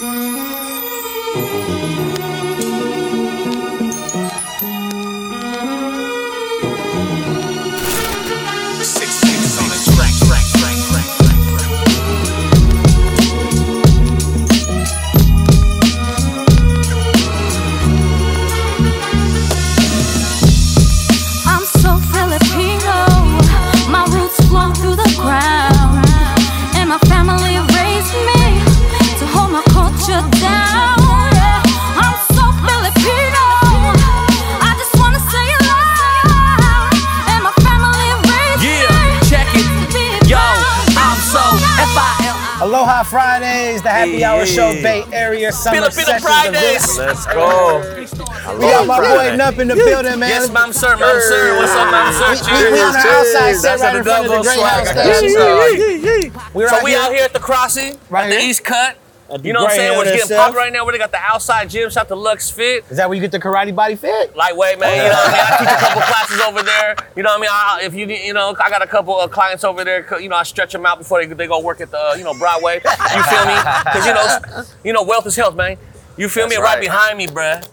Six Aloha Fridays, the happy hour show, Bay Area summer Filipino sessions Fridays. Let's go. We got my boy Nump in the building, man. Yes, ma'am, sir, ma'am, sir. What's up, ma'am, sir? We, we, we on the outside, set That's right the in front of the double Greyhound swag. I got station. you, dog. We're So out we here. out here at the crossing, Right at the here. East Cut. You know what I'm saying? What's getting popping right now? Where they got the outside gym, shot the Lux Fit. Is that where you get the karate body fit? Lightweight, man. You know what I mean? I teach a couple classes over there. You know what I mean? I, if you you know, I got a couple of clients over there. You know, I stretch them out before they, they go work at the you know Broadway. You feel me? Because you know, you know, wealth is health, man. You feel me? Right right. behind me, bruh.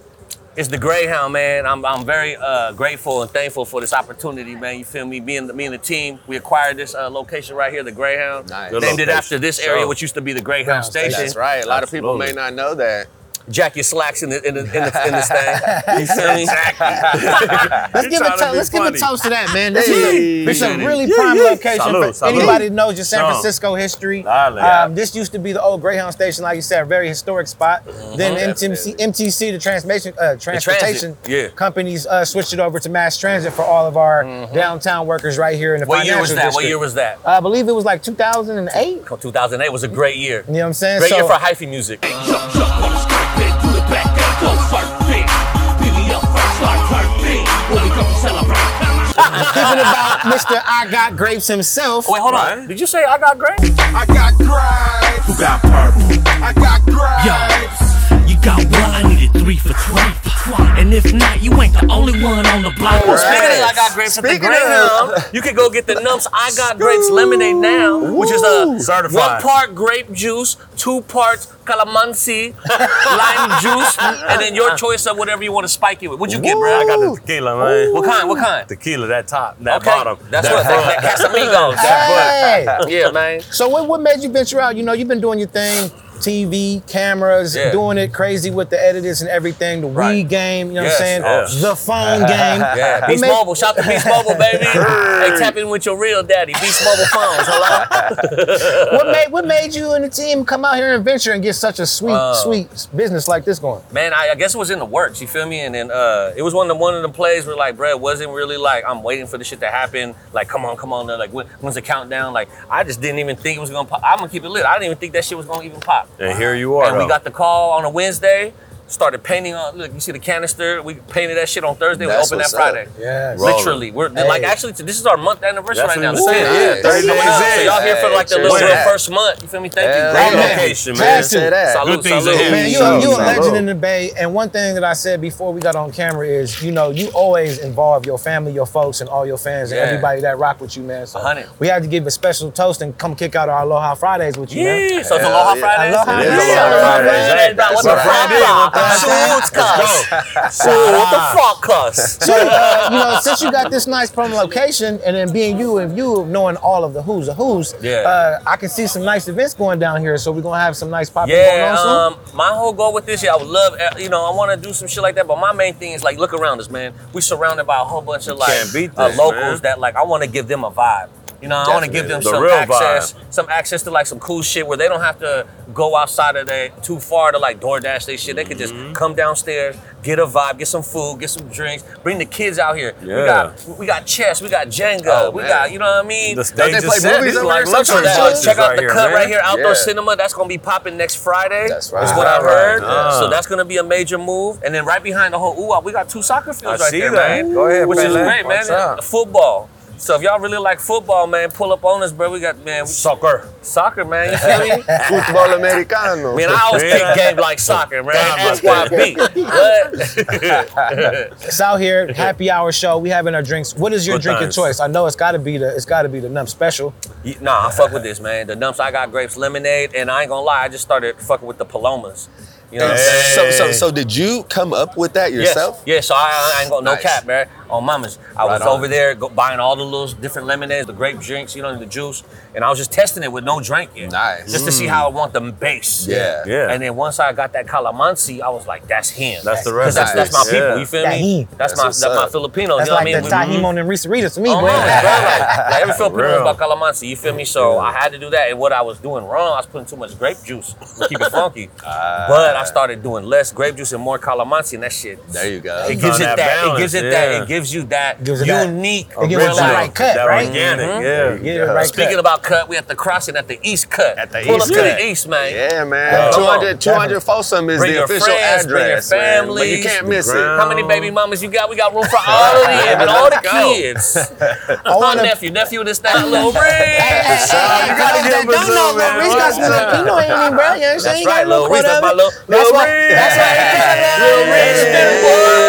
It's the Greyhound, man. I'm, I'm very uh, grateful and thankful for this opportunity, man. You feel me? Me and, me and the team, we acquired this uh, location right here, the Greyhound. Nice. Named Good it after this area, Sure. which used to be the Greyhound Station. Station. That's right. A lot of people may not know that. Jack your slacks in the in the in, the, in this thing. You feel me? Let's give a to to- let's give a toast to that, man. This is Hey. a, this is a Appreciate it. really prime location Salud, for salud. anybody that knows your San Sean. Francisco history. Dale. Um, this used to be the old Greyhound station, like you said, a very historic spot. Then Mm-hmm. MTC, MTC, the transmission, uh, transportation yeah. companies, uh, switched it over to mass transit for all of our downtown workers right here in the Mm-hmm. What year was financial that? What district. year was that? I believe it was like 2008. 2008 was a great year. You know what I'm saying? Great So- year for hyphy music. Thinking about Mr. I Got Grapes himself. Wait, hold on. Did you say I got grapes? I got grapes. Who got purple? I got gripes. You got one, I needed three for 12. And if not, you ain't the only one on the block. Well, speaking of I got grapes at the Speaking Greyhound, you can go get the Numps I got grapes lemonade now, which is a Certified. one part grape juice, two parts calamansi, lime juice, and then your choice of whatever you want to spike it with. What'd you get, bro? I got the tequila, man. What kind? What kind? Tequila, that top, that Okay, bottom. that's that what that, that Casamigos. Hey. Yeah, man. So what, what made you venture out? You know, you've been doing your thing, TV, cameras, Yeah. doing it crazy with the editors and everything, the Right. Wii game, you know Yes, what I'm saying? yes. The phone game. Yeah, Beast made- Mobile. Shout to Beast Mobile, baby. hey, tap in with your real daddy. Beast Mobile phones. Hello. What made what made you and the team come out here and venture and get such a sweet, Uh, sweet business like this going? Man, I, I guess it was in the works. You feel me? And then uh, it was one of the one of the plays where like, bro, it wasn't really like I'm waiting for the shit to happen. Like, come on, come on. Like, when, when's the countdown? Like, I just didn't even think it was gonna pop. I'm gonna keep it lit. I didn't even think that shit was gonna even pop. And here you are. And we got the call on a Wednesday. Started painting on. Look, you see the canister. We painted that shit on Thursday. That's we opened that what's up. Friday. Yes. Rolling. Literally, we're Hey. like actually this is our month anniversary That's right now. what he was the saying, 10th. yeah, 30 So days in. y'all here for like the Hey, little cheers to real that. first month. You feel me? Thank Yeah. you. Great man. location, man. to. Say that. Salute, Good things salute. ahead. Man, you, Salute, you a legend in the Bay, and one thing that I said before we got on camera is, you know, you always involve your family, your folks, and all your fans and Yeah. everybody that rock with you, man. So hundred. we had to give a special toast and come kick out our Aloha Fridays with you, Yeah, man. so it's Aloha yeah. Fridays. Aloha It is Fridays. Aloha Fridays. Hey, What that's the what fuck? Friday cuss. So what the fuck cuss? So, uh, you know, since you got this nice from location, and then being you and you knowing all of the who's the who's, Yeah. uh, I can see some nice events going down here. So we're gonna have some nice popping going Yeah, on soon. um, my whole goal with this, yeah, I would love, uh, you know, I want to do some shit like that. But my main thing is like, look around us, man. We surrounded by a whole bunch of like Can't uh, locals man. that like I want to give them a vibe. You know, I want to give them The some access, some access to like some cool shit where they don't have to go outside of their too far to like DoorDash they shit. They could just Mm-hmm. come downstairs, get a vibe, get some food, get some drinks, bring the kids out here. We Yeah. got we got chess, we got Jenga, Oh, we got you know what I mean. The stage they play set. movies like there? luxury Sometimes. Check out right the here, cut man. right here, outdoor Yeah. cinema. That's gonna be popping next Friday. That's right. Is what I heard. right. Uh. So that's gonna be a major move. And then right behind the whole ooh, we got two soccer fields I right there, that. man. Go ahead, which is great, man. Football, So if y'all really like football, man, pull up on us, bro. We got man, we, Soccer. soccer, man. You feel me? Football americano. Man, I always Yeah. pick game like soccer, man. That's why I beat. What? It's out here, happy hour show. We having our drinks. What is your Good drinking times. choice? I know it's got to be the it's got to be the Nump special. You- Nah, I fuck with this, man. The Numps. I got grapes lemonade, and I ain't gonna lie, I just started fucking with the palomas. You know what So, so, so did you come up with that yourself? Yeah, so I, I ain't got no Nice. cap, man. On mamas. I was on. over there go, buying all the little different lemonades, the grape drinks, you know, the juice, and I was just testing it with no drink yet. Nice. Just to see how I want the base. Yeah. Yeah. And then once I got that calamansi, I was like, that's him. That's the 'Cause That's, that's my recipe. people. Yeah. You feel That me? him. That's, That's my what's that's my. Filipino. That's you know like what the I mean? We- Tahim mm-hmm. on them Reese Ritas to me, Oh, boy. man, bro, like, like every Filipino knows about calamansi. You feel me? So I had to do that. And what I was doing wrong, I was putting too much grape juice to keep it funky. Ah. but I started doing less grape juice and more calamansi, and that shit. There you go. It gives it that that. It gives it yeah. that. It gives you that Gives unique. it gives it that right cut, right? organic, mm-hmm. yeah. Yeah. Speaking about cut, we at the crossing at the East Cut. At the Pull East up to the East, man. Yeah, man. Yeah. 200, 200 Folsom is Bring the your official friends, bring your address. man. But you can't the miss it. How many baby mamas you got? We got room for all of them and all the kids. I My wanna- nephew, nephew, this that little ring. You gotta give us some, man. Reese got some What's up? Filipino in him, bro. You know what I'm saying? That's got right, a little Lil Reese. That's of my it. little That's Lil why. That's why. he got Lil little Reese, Reese. that boy.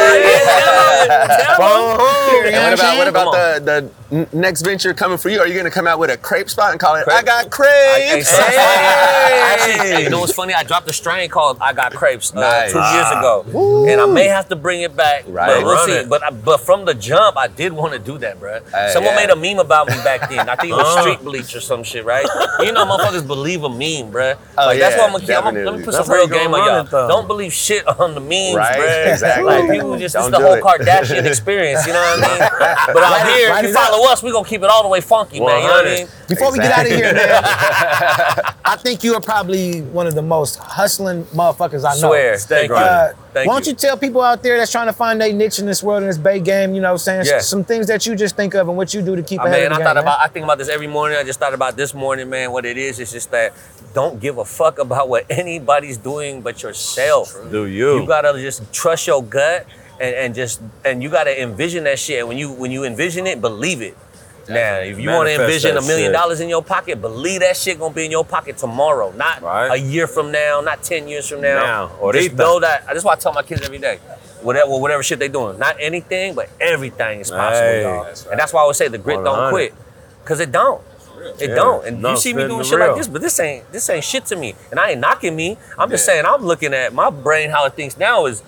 Tell him. And what about what about the the next venture coming for you? Are you gonna come out with a crepe spot and call it I got crepes? so funny. I Actually, you know what's funny? I dropped a strain called "I Got Crepes" uh, Nice. two years ago, and I may have to bring it back. Right. but we'll see. But I- but from the jump, I did want to do that, bro. Hey, Someone yeah. made a meme about me back then. I think it was Uh. Street Bleach or some shit, right? you know, motherfuckers believe a meme, bro. Oh, like that's yeah, why I'm gonna keep. I'm gonna, let me put That's some real game on y'all. though. Don't believe shit on the memes, Right, bro. exactly. Like people just it's Don't the whole it. Kardashian experience. You know what I mean? But out here, if you follow us, we're gonna keep it all the way funky, man. You know what I mean? Before we get out of here, man, I think you are probably one of the most hustling motherfuckers I know. Swear. Thank you. Uh, Thank why don't you tell people out there that's trying to find their niche in this world, in this Bay game, you know, saying Yeah. some things that you just think of and what you do to keep I ahead mean, of the I game, thought man. about. I think about this every morning. I just thought about this morning, man. What it is is just that don't give a fuck about what anybody's doing but yourself. Do you? You gotta just trust your gut and, and just and you gotta envision that shit. When you when you envision it, believe it. Now, if you want to envision a million shit. dollars in your pocket, believe that shit gonna be in your pocket tomorrow, not Right. a year from now, not ten years from now. Now, just ahorita. know that. That's why I tell my kids every day, whatever whatever shit they doing, not anything, but everything is possible, Hey. y'all. And that's why I always say the grit don't quit, cause it don't. It Yeah. don't. And No, you see me doing the shit like this, but this ain't this ain't shit to me. And I ain't knocking me. I'm just saying I'm looking at my brain how it thinks now is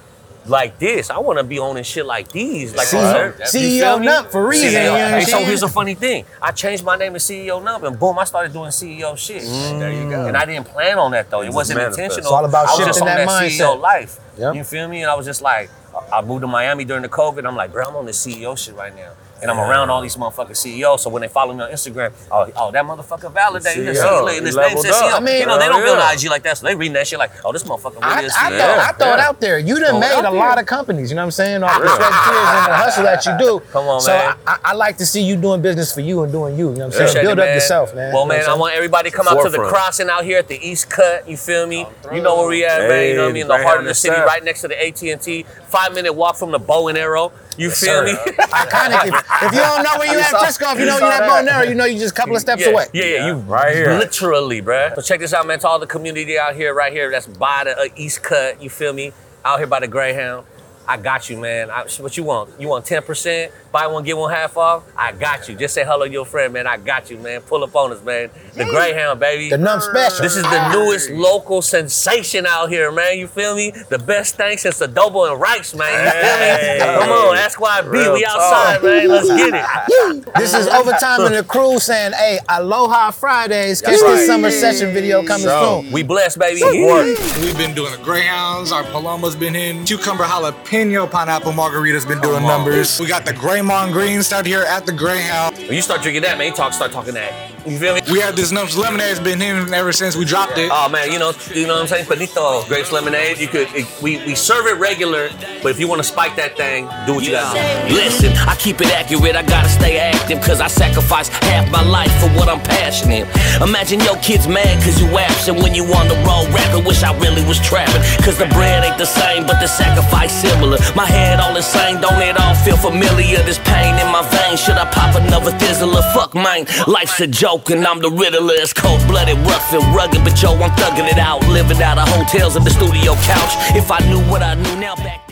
like this. I want to be owning shit like these. Like See- you CEO feel me? Nump for reason, CEO. you know what I'm Hey, so here's a funny thing. I changed my name to CEO Nump, and boom, I started doing CEO shit. Mm. There you go. And I didn't plan on that though. It Just wasn't manifest. intentional. It's all about I was just on that that mindset. CEO life. Yep. You feel me? And I was just like, I moved to Miami during the COVID. I'm like, bro, I'm on the CEO shit right now. And I'm around all these motherfucking CEOs. So when they follow me on Instagram, oh, oh that motherfucker validated his CEO. CEO. And his He name leveled says CEO. up. I mean- you know, they don't build yeah. IG like that. So they reading that shit like, oh, this motherfucker I, really is I, CEO. throw, I throw it Yeah. out there. You done Throw made a there. lot of companies, you know what I'm saying? Off the sweat, tears, and the hustle that you do. Come on, so man. I, I like to see you doing business for you and doing you. You know what I'm saying? Appreciate Build it, up yourself, man. Well, You know man, I want everybody to come out to the crossing out here at the East Cut. You feel me? You know where we at, man. You know what I Hey, mean? The heart of the the city, right next to the AT and T. Five minute walk from the bow and arrow. You feel me? Iconic. If, if you don't know where you at saw- Frisco, if you know you're at that. Bonero, you know you're just a couple of steps yeah, away. Yeah, yeah, you Right here. literally, bruh. So check this out, man. To all the community out here, right here, that's by the uh, East Cut. You feel me? Out here by the Greyhound. I got you, man. I, what you want? You want 10%? Buy one, get one half off? I got you. Just say hello to your friend, man. I got you, man. Pull up on us, man. The Greyhound, baby. The Nump special. This is the newest local sensation out here, man. You feel me? The best thing since adobo and rice, man. You feel Hey. me? Come on, ask why I be. We talk. outside, man. Let's get it. This is overtime in the crew saying, "Hey, Aloha Fridays. Catch That's this right. summer session video coming So, soon." We blessed, baby. We've been doing the Greyhounds, our Paloma's been in. Cucumber jalapeno pineapple margarita's been doing numbers. We got the Greymon Greens started here at the Greyhound. When you start drinking that, man, you talk, start talking that You feel me? We had this Numps lemonade. It's been hitting ever since we dropped it. Oh man, you know, you know what I'm saying? Panito, grapes lemonade. You could, it, we, we serve it regular, but if you want to spike that thing, do what you gotta do. Listen, I keep it accurate, I gotta stay active, cause I sacrifice half my life for what I'm passionate. Imagine your kids mad cause you absent when you on the road rapping. Wish I really was trapping, cause the bread ain't the same, but the sacrifice similar. My head all insane, don't it all feel familiar? This pain in my veins, should I pop another thizzler? Fuck mine, life's a joke and I'm the riddler. It's cold blooded, rough and rugged, but yo, I'm thugging it out. Living out of hotels and the studio couch. If I knew what I knew now back